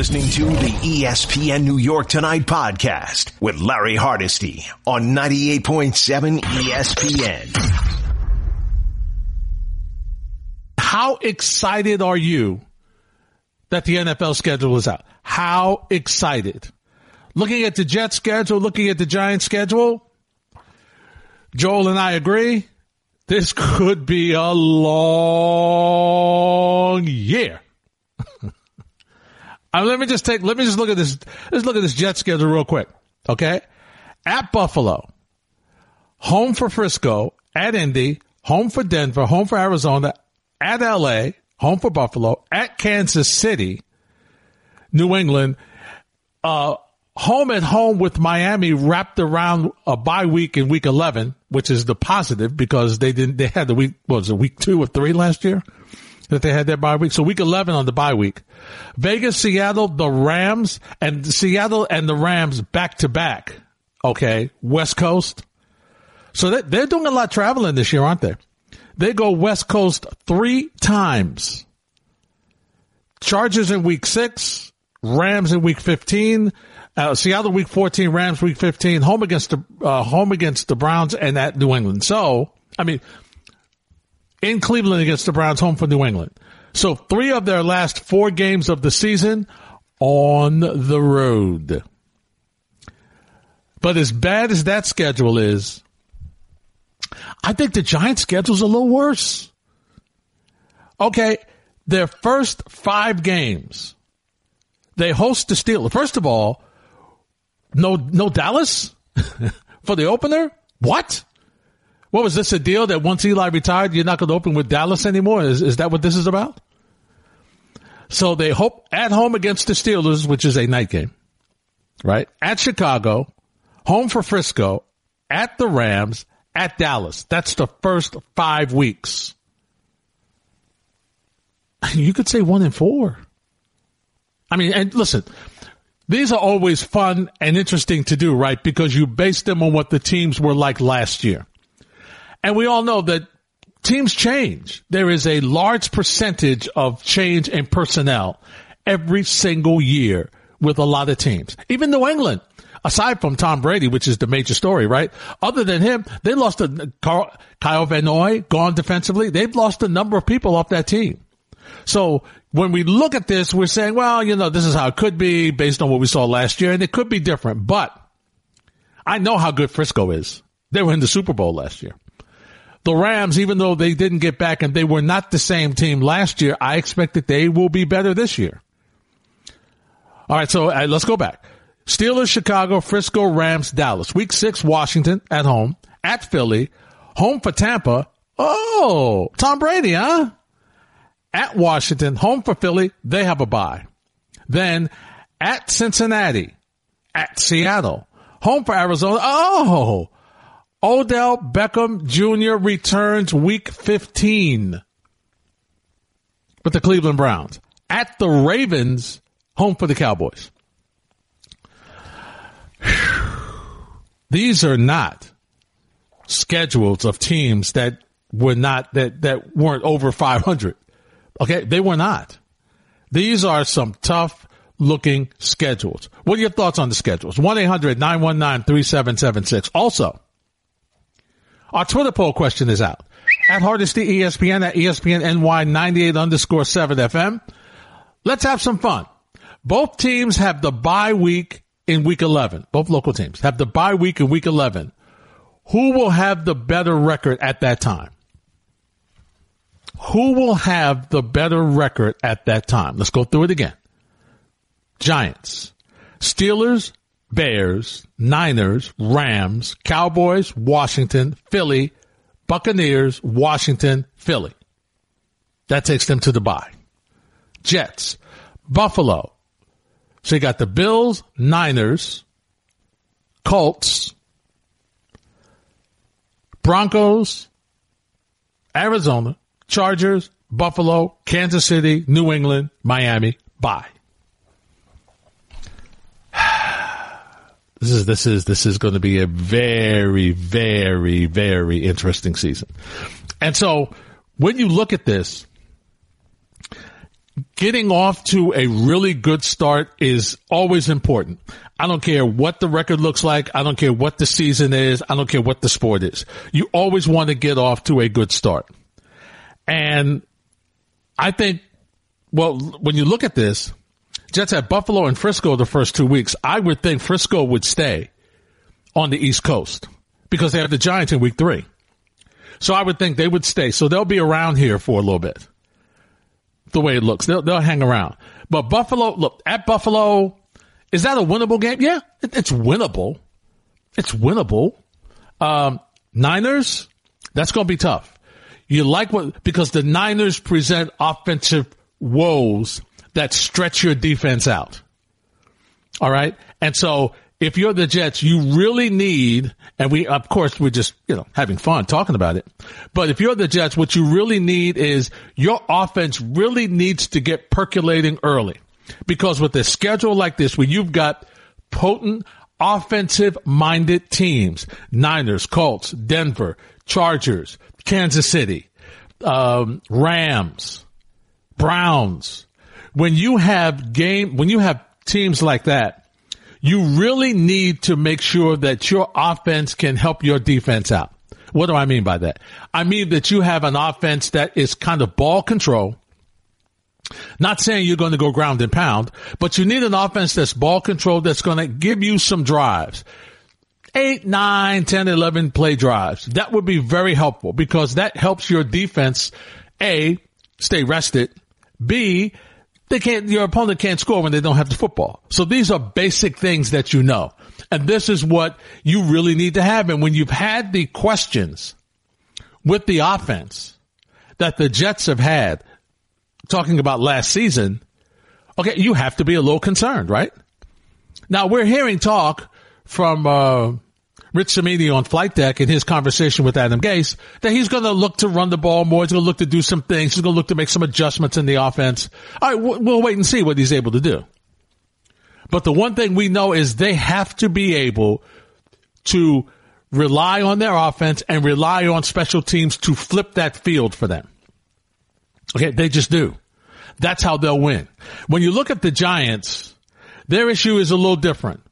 listening to the ESPN New York Tonight podcast with Larry Hardesty on 98.7 ESPN. How excited are you that the NFL schedule is out? How excited? Looking at the Jet schedule, looking at the Giant schedule, Joel and I agree. This could be a long year. Uh, let me just take, let me just look at this, let's look at this jet schedule real quick. Okay. At Buffalo, home for Frisco, at Indy, home for Denver, home for Arizona, at LA, home for Buffalo, at Kansas City, New England, uh, home at home with Miami wrapped around a bye week in week 11, which is the positive because they didn't, they had the week, what was it, week two or three last year that they had their bye week. So week 11 on the bye week. Vegas, Seattle, the Rams and Seattle and the Rams back to back. Okay. West Coast. So they're doing a lot of traveling this year, aren't they? They go West Coast three times. Chargers in week six, Rams in week 15, uh, Seattle week 14, Rams week 15, home against the, uh, home against the Browns and at New England. So, I mean, in Cleveland against the Browns, home for New England. So three of their last four games of the season on the road. But as bad as that schedule is, I think the Giants' schedule's a little worse. Okay, their first five games, they host the Steelers. First of all, no, no Dallas for the opener. What? What was this a deal that once Eli retired, you're not going to open with Dallas anymore? Is, is that what this is about? So they hope at home against the Steelers, which is a night game, right? At Chicago, home for Frisco, at the Rams, at Dallas. That's the first five weeks. You could say one and four. I mean, and listen, these are always fun and interesting to do, right? Because you base them on what the teams were like last year. And we all know that teams change. There is a large percentage of change in personnel every single year with a lot of teams. Even New England, aside from Tom Brady, which is the major story, right? Other than him, they lost a Kyle Van Noy, gone defensively. They've lost a number of people off that team. So when we look at this, we're saying, well, you know, this is how it could be based on what we saw last year, and it could be different. But I know how good Frisco is. They were in the Super Bowl last year the Rams, even though they didn't get back and they were not the same team last year, I expect that they will be better this year. All right, so uh, let's go back. Steelers, Chicago, Frisco, Rams, Dallas. Week six, Washington at home, at Philly, home for Tampa. Oh, Tom Brady, huh? At Washington, home for Philly. They have a bye. Then at Cincinnati, at Seattle, home for Arizona. Oh, Odell Beckham Jr. returns week 15 with the Cleveland Browns at the Ravens, home for the Cowboys. These are not schedules of teams that were not that that weren't over 500. Okay, they were not. These are some tough looking schedules. What are your thoughts on the schedules? 1-800-919-3776. Also, our Twitter poll question is out. At Hardesty ESPN at ESPN NY 98 underscore 7 FM. Let's have some fun. Both teams have the bye week in week 11. Both local teams have the bye week in week 11. Who will have the better record at that time? Who will have the better record at that time? Let's go through it again. Giants, Steelers, Bears, Niners, Rams, Cowboys, Washington, Philly, Buccaneers, Washington, Philly. That takes them to the bye. Jets, Buffalo. So you got the Bills, Niners, Colts, Broncos, Arizona, Chargers, Buffalo, Kansas City, New England, Miami, bye. This is this is this is going to be a very very very interesting season. And so when you look at this, getting off to a really good start is always important. I don't care what the record looks like. I don't care what the season is. I don't care what the sport is. You always want to get off to a good start. And I think, well, when you look at this, Jets had Buffalo and Frisco the first two weeks. I would think Frisco would stay on the East Coast because they have the Giants in week three. So I would think they would stay. So they'll be around here for a little bit. The way it looks, they'll, they'll hang around. But Buffalo, look, at Buffalo, is that a winnable game? Yeah, it, it's winnable. It's winnable. Um, Niners, that's going to be tough. You like what, because the Niners present offensive woes that stretch your defense out. All right. And so if you're the Jets, you really need, and we, of course, we're just, you know, having fun talking about it. But if you're the Jets, what you really need is your offense really needs to get percolating early. Because with a schedule like this, where you've got potent offensive minded teams, Niners, Colts, Denver, Chargers, Kansas City, um, Rams, Browns, when you have game, when you have teams like that, you really need to make sure that your offense can help your defense out. What do I mean by that? I mean that you have an offense that is kind of ball control. Not saying you're going to go ground and pound, but you need an offense that's ball control that's going to give you some drives. Eight, nine, 10, 11 play drives. That would be very helpful because that helps your defense, A, stay rested, B, they can't, your opponent can't score when they don't have the football. So these are basic things that you know. And this is what you really need to have. And when you've had the questions with the offense that the Jets have had talking about last season, okay, you have to be a little concerned, right? Now we're hearing talk from, uh, Rich Cimini on flight deck in his conversation with Adam Gase that he's going to look to run the ball more. He's going to look to do some things. He's going to look to make some adjustments in the offense. All right, we'll wait and see what he's able to do. But the one thing we know is they have to be able to rely on their offense and rely on special teams to flip that field for them. Okay, they just do. That's how they'll win. When you look at the Giants, their issue is a little different.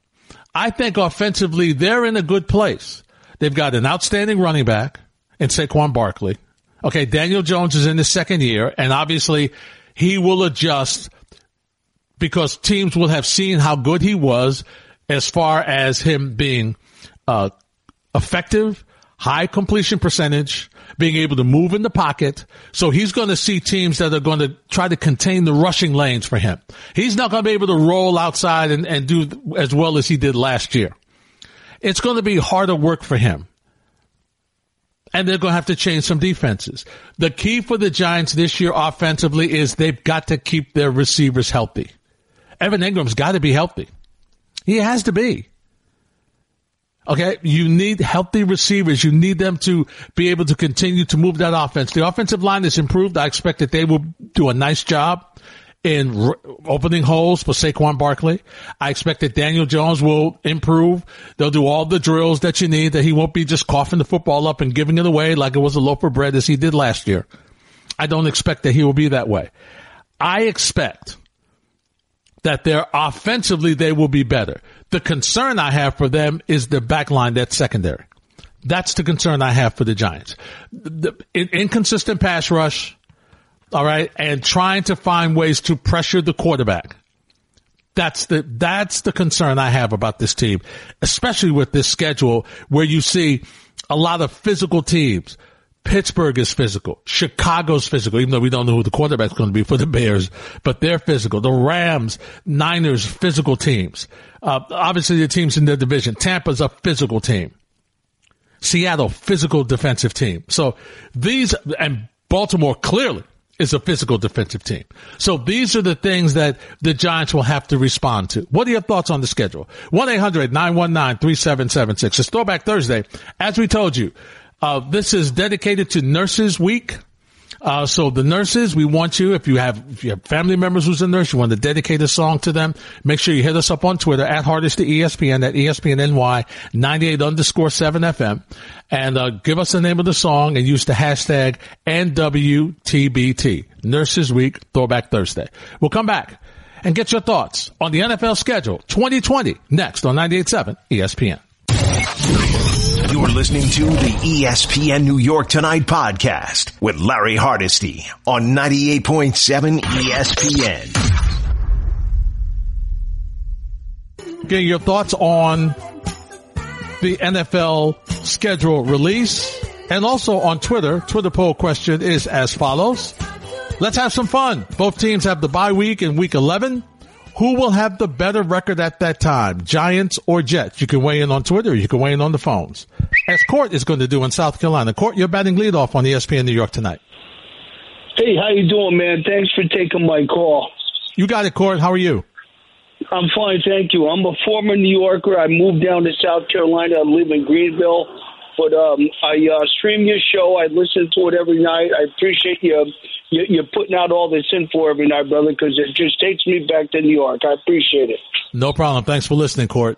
I think offensively, they're in a good place. They've got an outstanding running back in Saquon Barkley. Okay, Daniel Jones is in his second year, and obviously he will adjust because teams will have seen how good he was as far as him being uh, effective, high completion percentage, being able to move in the pocket. So he's going to see teams that are going to try to contain the rushing lanes for him. He's not going to be able to roll outside and, and do as well as he did last year. It's going to be harder work for him. And they're going to have to change some defenses. The key for the Giants this year offensively is they've got to keep their receivers healthy. Evan Engram's got to be healthy. He has to be. Okay. You need healthy receivers. You need them to be able to continue to move that offense. The offensive line is improved. I expect that they will do a nice job in opening holes for Saquon Barkley. I expect that Daniel Jones will improve. They'll do all the drills that you need, that he won't be just coughing the football up and giving it away like it was a loaf of bread as he did last year. I don't expect that he will be that way. I expect that they're offensively they will be better. The concern I have for them is the back line that's secondary. That's the concern I have for the Giants. The inconsistent pass rush, all right, and trying to find ways to pressure the quarterback. That's the that's the concern I have about this team, especially with this schedule where you see a lot of physical teams. Pittsburgh is physical. Chicago's physical, even though we don't know who the quarterback's going to be for the Bears, but they're physical. The Rams, Niners, physical teams. Uh, obviously the teams in their division. Tampa's a physical team. Seattle, physical defensive team. So these, and Baltimore clearly is a physical defensive team. So these are the things that the Giants will have to respond to. What are your thoughts on the schedule? 1-800-919-3776. It's Throwback Thursday. As we told you, uh, this is dedicated to Nurses Week. Uh, so the nurses, we want you, if you have, if you have family members who's a nurse, you want to dedicate a song to them, make sure you hit us up on Twitter at Hardesty ESPN, at ESPNNY 98 underscore 7 FM, and, uh, give us the name of the song and use the hashtag NWTBT, Nurses Week Throwback Thursday. We'll come back and get your thoughts on the NFL schedule 2020 next on 98.7 ESPN. You're listening to the ESPN New York Tonight podcast with Larry Hardesty on 98.7 ESPN. Getting your thoughts on the NFL schedule release and also on Twitter. Twitter poll question is as follows. Let's have some fun. Both teams have the bye week in week 11. Who will have the better record at that time, Giants or Jets? You can weigh in on Twitter. You can weigh in on the phones. As Court is going to do in South Carolina. Court, you're batting leadoff on ESPN New York tonight. Hey, how you doing, man? Thanks for taking my call. You got it, Court. How are you? I'm fine, thank you. I'm a former New Yorker. I moved down to South Carolina. I live in Greenville. But um, I uh, stream your show. I listen to it every night. I appreciate you, you you putting out all this info every night, brother, because it just takes me back to New York. I appreciate it. No problem. Thanks for listening, Court.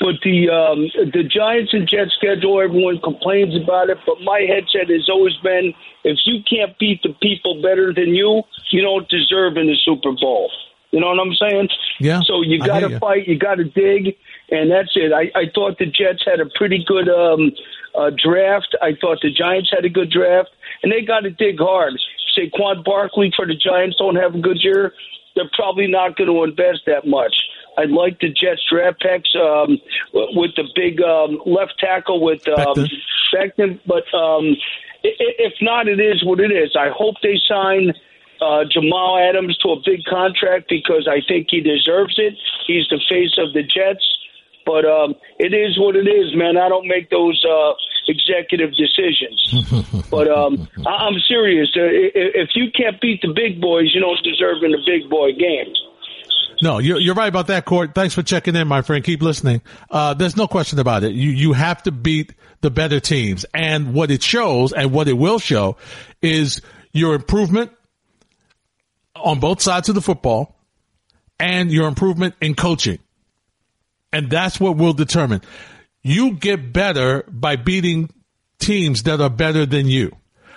But the um, the Giants and Jets schedule, everyone complains about it. But my headset has always been: if you can't beat the people better than you, you don't deserve in the Super Bowl. You know what I'm saying? Yeah. So you got to fight, you got to dig, and that's it. I, I thought the Jets had a pretty good um, uh, draft. I thought the Giants had a good draft, and they got to dig hard. Saquon Barkley for the Giants don't have a good year. They're probably not going to invest that much. I like the Jets draft picks um, with the big um, left tackle with um, Becton. But um, if not, it is what it is. I hope they sign uh, Jamal Adams to a big contract because I think he deserves it. He's the face of the Jets. But um, it is what it is, man. I don't make those uh, executive decisions. but um, I- I'm serious. Uh, i- i- If you can't beat the big boys, you don't deserve in the big boy games. No, you're, you're right about that, Court. Thanks for checking in, my friend. Keep listening. Uh, there's no question about it. You, you have to beat the better teams. And what it shows and what it will show is your improvement on both sides of the football and your improvement in coaching. And that's what will determine. You get better by beating teams that are better than you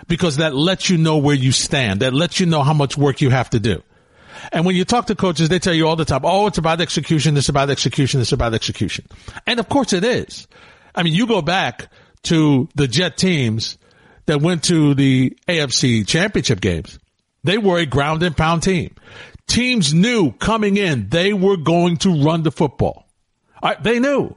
because that lets you know where you stand. That lets you know how much work you have to do. And when you talk to coaches, they tell you all the time, oh, it's about execution, it's about execution, it's about execution. And of course it is. I mean, you go back to the Jet teams that went to the AFC championship games. They were a ground and pound team. Teams knew coming in they were going to run the football. Right, they knew.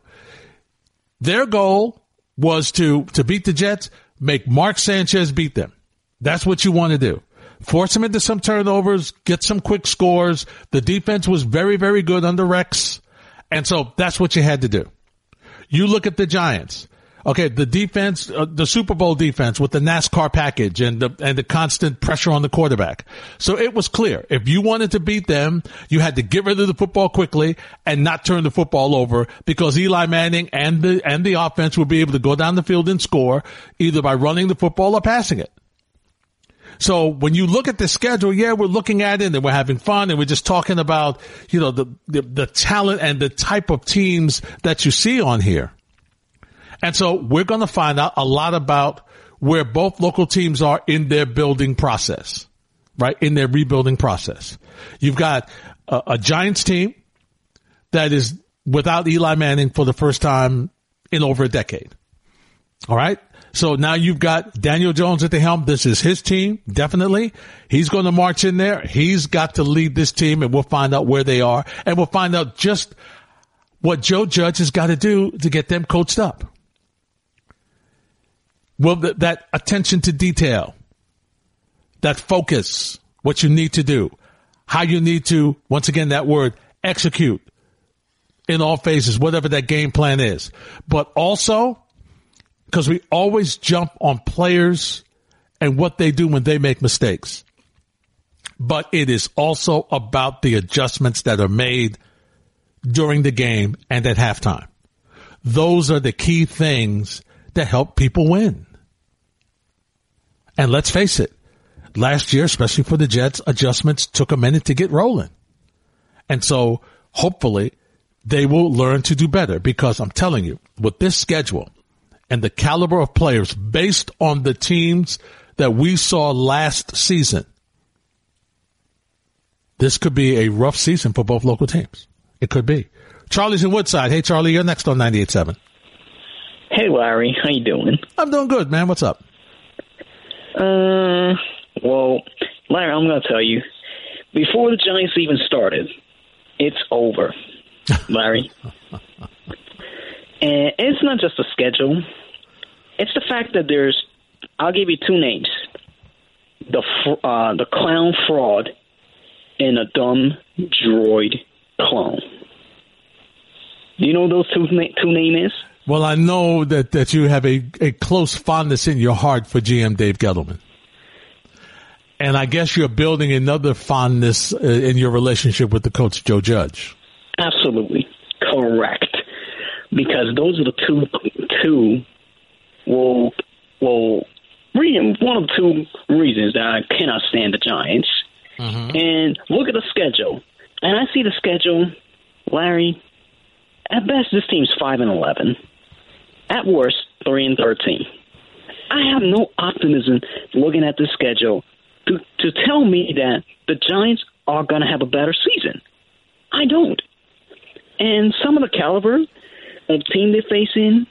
Their goal was to, to beat the Jets, make Mark Sanchez beat them. That's what you want to do. Force them into some turnovers, get some quick scores. The defense was very, very good under Rex. And so that's what you had to do. You look at the Giants. Okay, the defense, uh, the Super Bowl defense with the NASCAR package and the and the constant pressure on the quarterback. So it was clear if you wanted to beat them, you had to get rid of the football quickly and not turn the football over because Eli Manning and the and the offense would be able to go down the field and score either by running the football or passing it. So when you look at the schedule, yeah, we're looking at it and we're having fun and we're just talking about, you know, the, the, the talent and the type of teams that you see on here. And so we're going to find out a lot about where both local teams are in their building process, right? In their rebuilding process. You've got a, a Giants team that is without Eli Manning for the first time in over a decade. All right. So now you've got Daniel Jones at the helm. This is his team, definitely. He's going to march in there. He's got to lead this team and we'll find out where they are and we'll find out just what Joe Judge has got to do to get them coached up. Well, th- that attention to detail, that focus, what you need to do, how you need to, once again, that word, execute in all phases, whatever that game plan is. But also, because we always jump on players and what they do when they make mistakes. But it is also about the adjustments that are made during the game and at halftime. Those are the key things that help people win. And let's face it, last year, especially for the Jets, adjustments took a minute to get rolling. And so hopefully they will learn to do better because I'm telling you, with this schedule and the caliber of players based on the teams that we saw last season, this could be a rough season for both local teams. It could be. Charlie's in Woodside. Hey, Charlie, you're next on 98.7. Hey, Larry. How you doing? I'm doing good, man. What's up? Uh, well, Larry, I'm going to tell you. Before the Giants even started, it's over, Larry. and it's not just the schedule. It's the fact that there's. I'll give you two names: the uh, the clown fraud and a dumb droid clone. Do you know those two two names? Well, I know that, that you have a, a close fondness in your heart for GM Dave Gettleman. And I guess you're building another fondness uh, in your relationship with the coach, Joe Judge. Absolutely correct. Because those are the two, two will, will, one of two reasons that I cannot stand the Giants. Mm-hmm. And look at the schedule. And I see the schedule, Larry, at best, this team's 5 and 11. At worst, 3 and 13. I have no optimism looking at the schedule to, to tell me that the Giants are going to have a better season. I don't. And some of the caliber of team they're facing,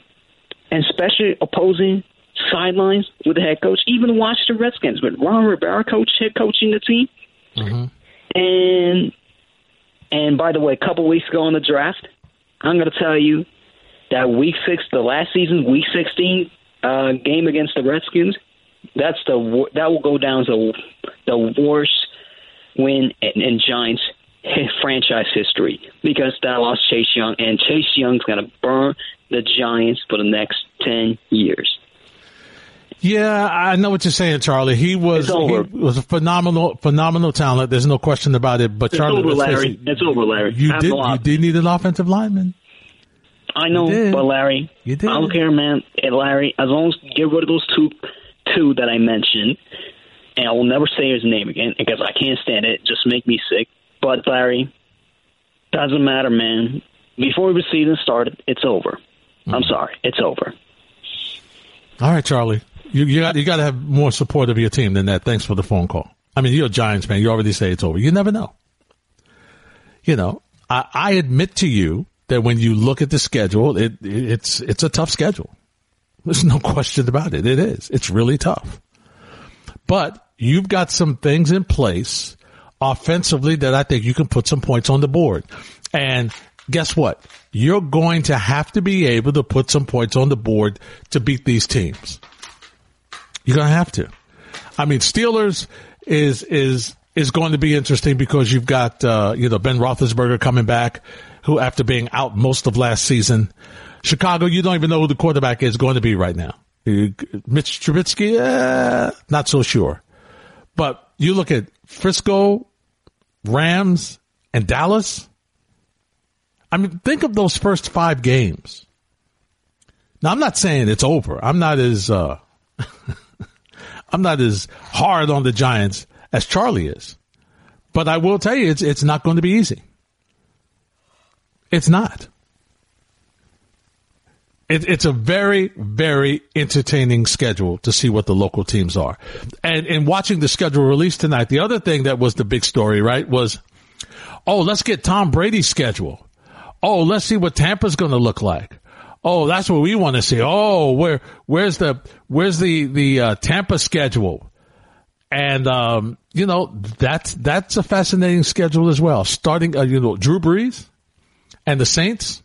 and especially opposing sidelines with the head coach, even watch the Redskins with Ron Rivera coach head coaching the team. Mm-hmm. And and by the way, a couple weeks ago in the draft, I'm going to tell you that week six, the last season, week 16 uh, game against the Redskins, that's the that will go down as the worst win in, in Giants franchise history because that lost Chase Young, and Chase Young's going to burn the Giants for the next ten years. Yeah, I know what you're saying, Charlie. He was he was a phenomenal phenomenal talent. There's no question about it. But it's Charlie, over, Larry. It, it's over, Larry. You did you did need an offensive lineman. I know, but Larry, you did. I don't care, man. And Larry, as long as get rid of those two two that I mentioned, and I will never say his name again because I can't stand it. Just make me sick. But Larry, doesn't matter, man. Before the season started, it's over. Mm-hmm. I'm sorry, it's over. All right, Charlie. You you got you got to have more support of your team than that. Thanks for the phone call. I mean, you're a Giants man. You already say it's over. You never know. You know, I, I admit to you that when you look at the schedule, it, it's it's a tough schedule. There's no question about it. It is. It's really tough. But you've got some things in place offensively that I think you can put some points on the board. And guess what? You're going to have to be able to put some points on the board to beat these teams. You're going to have to. I mean, Steelers is, is, is going to be interesting because you've got, uh, you know, Ben Roethlisberger coming back, who after being out most of last season, Chicago, you don't even know who the quarterback is going to be right now. Mitch Trubisky, eh, not so sure. But you look at Frisco, Rams, and Dallas. I mean, think of those first five games. Now, I'm not saying it's over. I'm not as uh, I'm not as hard on the Giants as Charlie is, but I will tell you, it's it's not going to be easy. It's not. It, it's a very, very entertaining schedule to see what the local teams are. And in watching the schedule release tonight, the other thing that was the big story, right, was, oh, let's get Tom Brady's schedule. Oh, let's see what Tampa's going to look like. Oh, that's what we want to see. Oh, where, where's the, where's the, the, uh, Tampa schedule? And, um, you know, that's, that's a fascinating schedule as well. Starting, uh, you know, Drew Brees and the Saints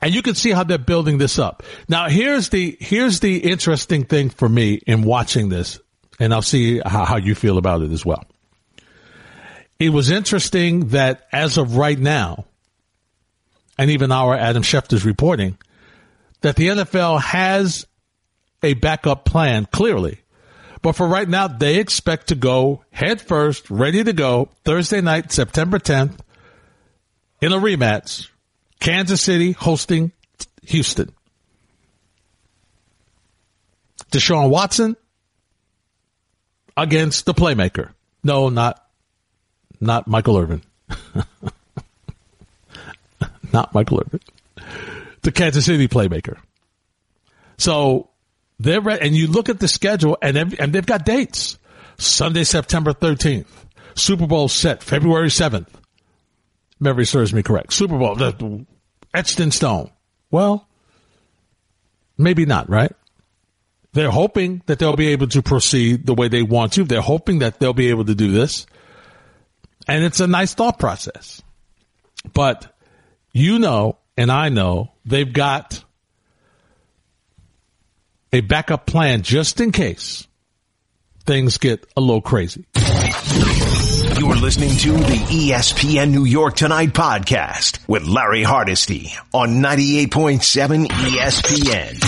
and you can see how they're building this up. Now, here's the, here's the interesting thing for me in watching this, and I'll see how, how you feel about it as well. It was interesting that as of right now, and even our Adam Schefter's reporting, that the NFL has a backup plan, clearly. But for right now, they expect to go head first, ready to go Thursday night, September 10th, in a rematch Kansas City hosting Houston. Deshaun Watson, against the playmaker. No, not not Michael Irvin. not Michael Irvin. The Kansas City playmaker. So they're re- and you look at the schedule and they've, and they've got dates. Sunday, September 13th. Super Bowl set February 7th. Memory serves me correct. Super Bowl the, etched in stone. Well, maybe not, right? They're hoping that they'll be able to proceed the way they want to. They're hoping that they'll be able to do this. And it's a nice thought process. But you know, and I know, they've got a backup plan just in case things get a little crazy. You're listening to the ESPN New York Tonight podcast with Larry Hardesty on 98.7 ESPN.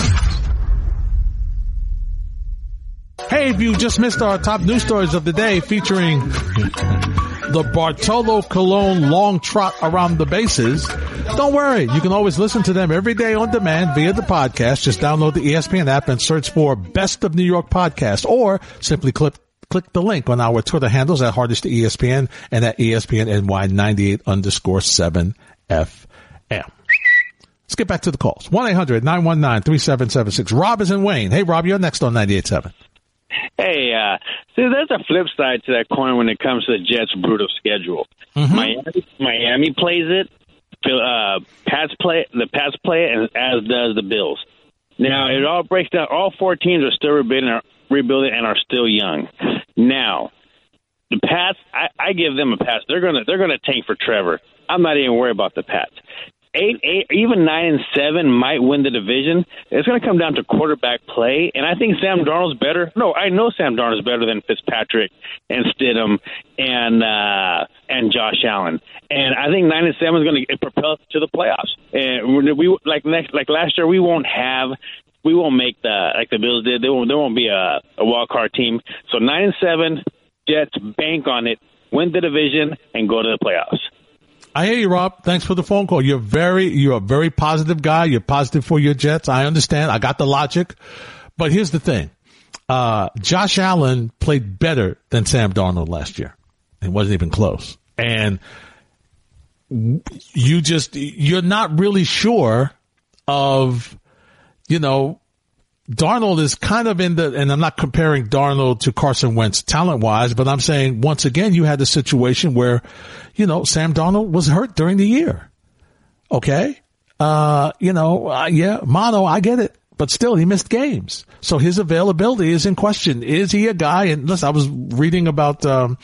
Hey, if you just missed our top news stories of the day featuring the Bartolo Colon long trot around the bases, don't worry. You can always listen to them every day on demand via the podcast. Just download the ESPN app and search for Best of New York Podcast or simply click click the link on our Twitter handles at Hardesty ESPN and at ESPN NY 98 underscore 7 FM. Let's get back to the calls. 1-800-919-3776. Rob is in Wayne. Hey, Rob, you're next on 98.7. Hey, uh, see, there's a flip side to that coin when it comes to the Jets' brutal schedule. Mm-hmm. Miami, Miami plays it. Uh, Pats play the Pats play it, and as does the Bills. Now it all breaks down. All four teams are still rebuilding, rebuilding, and are still young. Now, the Pats, I, I give them a pass. They're gonna they're gonna tank for Trevor. I'm not even worried about the Pats eight, eight, even nine and seven might win the division. It's going to come down to quarterback play, and I think Sam Darnold's better. No, I know Sam Darnold's better than Fitzpatrick and Stidham and uh, and Josh Allen. And I think nine and seven is going to propel to the playoffs. And we like next like last year, we won't have we won't make the like the Bills did. There won't there won't be a, a wild card team. So nine and seven, Jets bank on it, win the division, and go to the playoffs. I hear you, Rob. Thanks for the phone call. You're very, you're a very positive guy. You're positive for your Jets. I understand. I got the logic. But here's the thing. Uh, Josh Allen played better than Sam Darnold last year. It wasn't even close. And you just, you're not really sure of, you know, Darnold is kind of in the, and I'm not comparing Darnold to Carson Wentz talent wise, but I'm saying once again, you had the situation where, you know, Sam Darnold was hurt during the year. Okay. Uh, you know, uh, yeah, mono, I get it, but still he missed games. So his availability is in question. Is he a guy? And listen, I was reading about, um,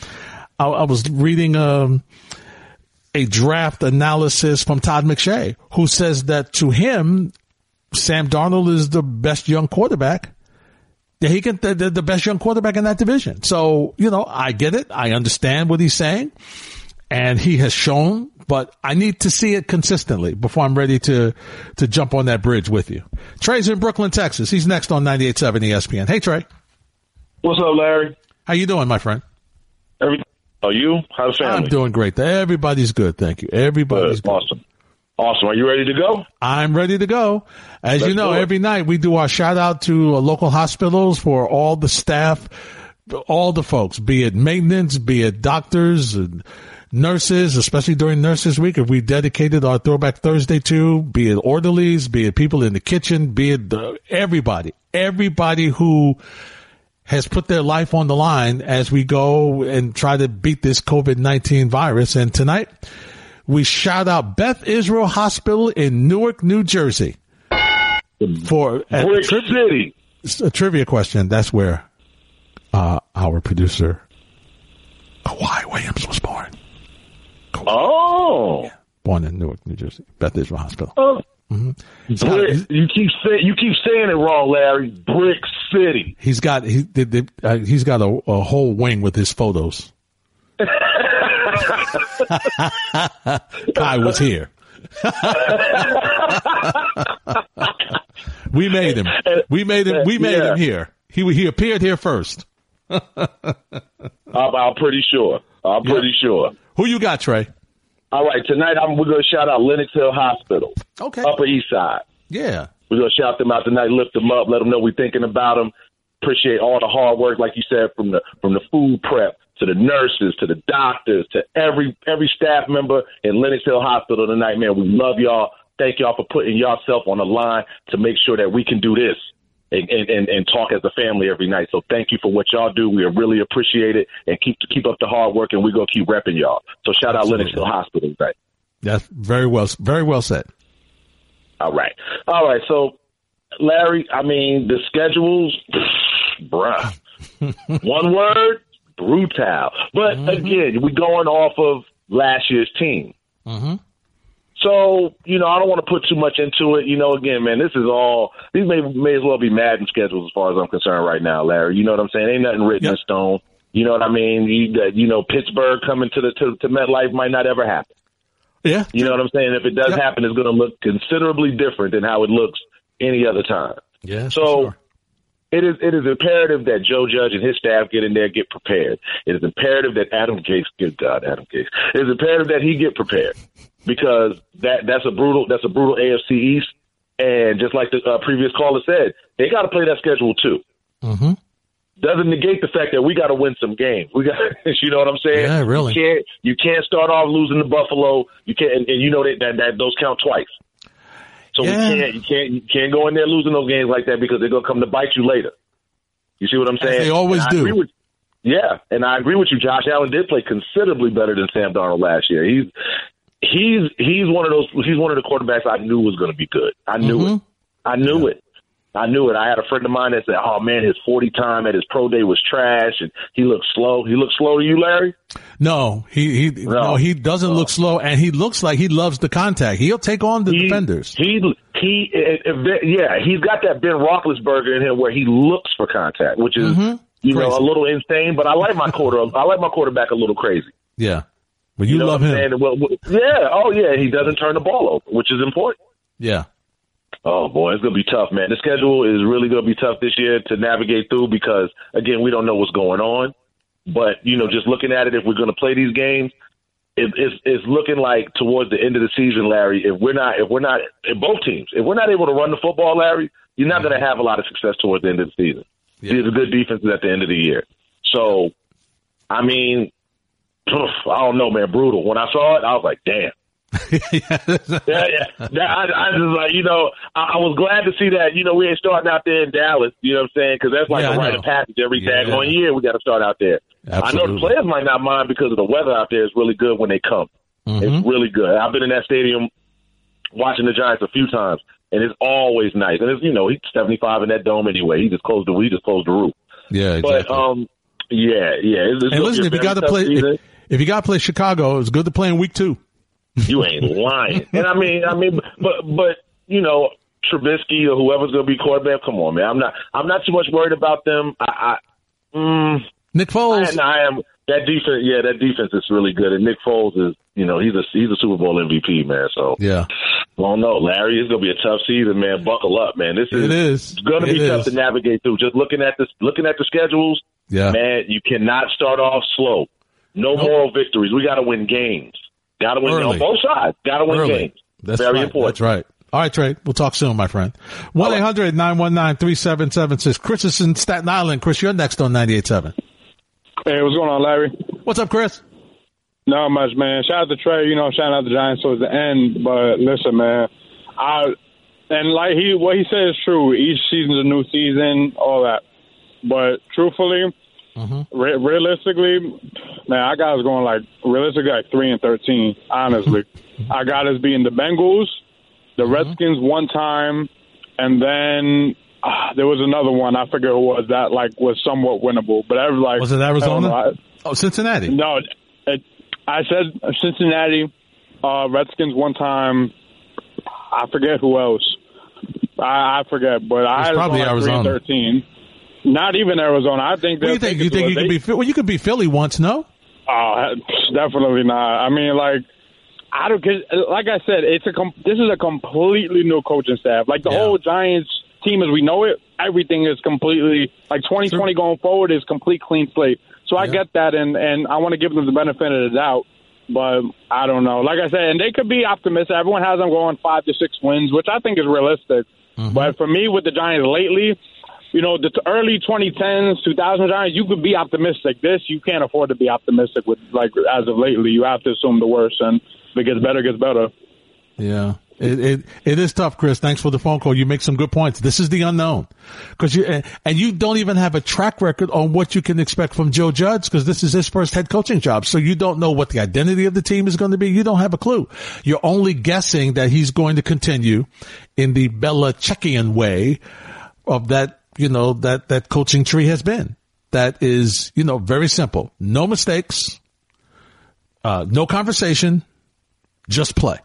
I, I was reading, um, a draft analysis from Todd McShay, who says that to him, Sam Darnold is the best young quarterback. Yeah, he can the, the best young quarterback in that division. So you know, I get it. I understand what he's saying, and he has shown. But I need to see it consistently before I'm ready to to jump on that bridge with you. Trey's in Brooklyn, Texas. He's next on 98.7 ESPN. Hey, Trey. What's up, Larry? How you doing, my friend? Everything. Are you? How's family? I'm doing great. Everybody's good. Thank you. Everybody's good. good. Awesome. Awesome. Are you ready to go? I'm ready to go. As Let's you know, every night we do our shout out to uh, local hospitals for all the staff, all the folks, be it maintenance, be it doctors and nurses, especially during nurses week, if we dedicated our throwback Thursday to, be it orderlies, be it people in the kitchen, be it the, everybody, everybody who has put their life on the line as we go and try to beat this COVID-19 virus. And tonight, we shout out Beth Israel Hospital in Newark, New Jersey. For a, Brick tri- City. a trivia question, that's where uh, our producer Kawhi Williams was born. Oh. Born in Newark, New Jersey. Beth Israel Hospital. Oh. He's got, Brick, he's- you keep saying you keep saying it wrong, Larry. Brick City. he's got he, they, they, uh, he's got a, a whole wing with his photos. Kai was here. we made him. We made him. We made Yeah. him here. He he appeared here first. I'm, I'm pretty sure. I'm pretty sure. Who you got, Trey? All right, tonight I'm, we're going to shout out Lenox Hill Hospital, Okay. Upper East Side. Yeah. We're going to shout them out tonight, lift them up, let them know we're thinking about them. Appreciate all the hard work, like you said, from the from the food prep to the nurses to the doctors to every every staff member in Lenox Hill Hospital tonight. Man, we love y'all. Thank y'all for putting yourself on the line to make sure that we can do this and, and, and talk as a family every night. So thank you for what y'all do. We really appreciate it and keep keep up the hard work and we're gonna keep repping y'all. So shout out Lenox Hill Hospital tonight. That's very well very well said. All right. All right. So Larry, I mean the schedules bruh. One word, brutal. But mm-hmm. again, we're going off of last year's team. Mm-hmm. So, you know, I don't want to put too much into it. You know, again, man, this is all these may may as well be Madden schedules as far as I'm concerned right now, Larry. You know what I'm saying? Ain't nothing written yep. in stone. You know what I mean? You, you know, Pittsburgh coming to the to, to MetLife might not ever happen. Yeah. You know what I'm saying? If it does yep. happen, it's going to look considerably different than how it looks any other time. Yeah. So sure. It is it is imperative that Joe Judge and his staff get in there, get prepared. It is imperative that Adam Gase, good God, Adam Gase, it is imperative that he get prepared because that that's a brutal that's a brutal AFC East, and just like the uh, previous caller said, they got to play that schedule too. Mm-hmm. Doesn't negate the fact that we got to win some games. We got, you know what I'm saying? Yeah, really. You can't you can't start off losing to Buffalo. You can't, and, and you know that, that that those count twice. So yeah. we can't you can't you can't go in there losing those games like that because they're gonna come to bite you later. You see what I'm saying? As they always do. With, yeah, and I agree with you. Josh Allen did play considerably better than Sam Darnold last year. He's he's he's one of those he's one of the quarterbacks I knew was going to be good. I knew mm-hmm. it. I knew yeah. it. I knew it. I had a friend of mine that said, "Oh man, his forty time at his pro day was trash, and he looked slow. He looked slow to you, Larry." No, he he no, no he doesn't no. look slow, and he looks like he loves the contact. He'll take on the he, defenders. He he, yeah, he's got that Ben Roethlisberger in him where he looks for contact, which is mm-hmm. you crazy. know a little insane. But I like my quarter. I like my quarterback a little crazy. Yeah. But you, you know love him. Well, yeah. Oh, yeah. He doesn't turn the ball over, which is important. Yeah. Oh boy, it's gonna be tough, man. The schedule is really gonna be tough this year to navigate through because again, we don't know what's going on. But you know, just looking at it, if we're gonna play these games, it, it's it's looking like towards the end of the season, Larry. If we're not, if we're not, in both teams, if we're not able to run the football, Larry, you're not gonna have a lot of success towards the end of the season. Yeah. These are good defenses at the end of the year. So, I mean, I don't know, man, brutal. When I saw it, I was like, damn. yeah, yeah. That, I, I just like you know, I, I was glad to see that. You know, we ain't starting out there in Dallas. You know what I'm saying? Because that's like Yeah, a rite of passage every Yeah. daggone year. We got to start out there. I know the players might not mind because of the weather out there is really good when they come. Mhm. It's really good. I've been in that stadium watching the Giants a few times, and it's always nice. And it's you know he's 75 in that dome anyway. He just closed the he just closed the roof. Yeah, exactly. But um, yeah, yeah. It's, it's and listen, if you got to play, season. if, if you got to play Chicago, it's good to play in week two. You ain't lying. and I mean, I mean, but but you know, Trubisky or whoever's going to be quarterback. Come on, man. I'm not. I'm not too much worried about them. I, I, mm, Nick I, Foles. I am. That defense, yeah, that defense is really good. And Nick Foles is, you know, he's a he's a Super Bowl MVP, man. So yeah, Well, don't Larry. It's gonna be a tough season, man. Buckle up, man. This is it is. gonna be It tough to navigate through. Just looking at this, looking at the schedules, Yeah. man. You cannot start off slow. No Nope. moral victories. We got to win games. Got to win Early. on both sides. Got to win Early. games. That's very right. important. That's right. All right, Trey. We'll talk soon, my friend. One eight hundred nine one nine three seven seven six. Chris is in Staten Island. Chris, you're next on ninety eight seven. Hey, what's going on, Larry? What's up, Chris? Not much, man. Shout out to Trey. You know, shout out the Giants towards the end. But listen, man, I and like he what he said is true. Each season's a new season, all that. But truthfully, mm-hmm. re- realistically, man, I got us going like realistically like three and thirteen. Honestly, I got us beating the Bengals, the Redskins one time, and then. ah, there was another one I forget who it was that like was somewhat winnable, but I was like Was it Arizona? I- Oh, Cincinnati. no, it, I said Cincinnati, uh, Redskins one time. I forget who else. I, I forget, but I probably on, 3 and Arizona. Thirteen. Not even Arizona. I think. What do you think? You think you could be? Well, you could be Philly once. No. Oh, definitely not. I mean, like, I don't. Cause, like I said, it's a. Com- this is a completely new coaching staff. Like the Yeah. whole Giants team as we know it, everything is completely like 2020 going forward is complete clean slate. So I Yeah. get that, and and I want to give them the benefit of the doubt. But I don't know. Like I said, and they could be optimistic. Everyone has them going five to six wins, which I think is realistic. Mm-hmm. But for me, with the Giants lately, you know, the early 2010s, 2000 Giants, you could be optimistic. This, you can't afford to be optimistic with, like, as of lately. You have to assume the worst, and if it gets better, it gets better. Yeah. It, it it is tough, Chris. Thanks for the phone call. You make some good points. This is the unknown, because you and you don't even have a track record on what you can expect from Joe Judge, because this is his first head coaching job. So you don't know what the identity of the team is going to be. You don't have a clue. You're only guessing that he's going to continue in the Belichickian way of that, you know, that that coaching tree has been. That is, you know, very simple. No mistakes, uh, no conversation, just play.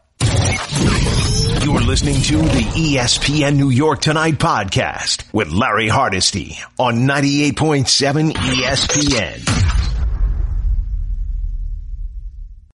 You're listening to the ESPN New York Tonight podcast with Larry Hardesty on 98.7 ESPN.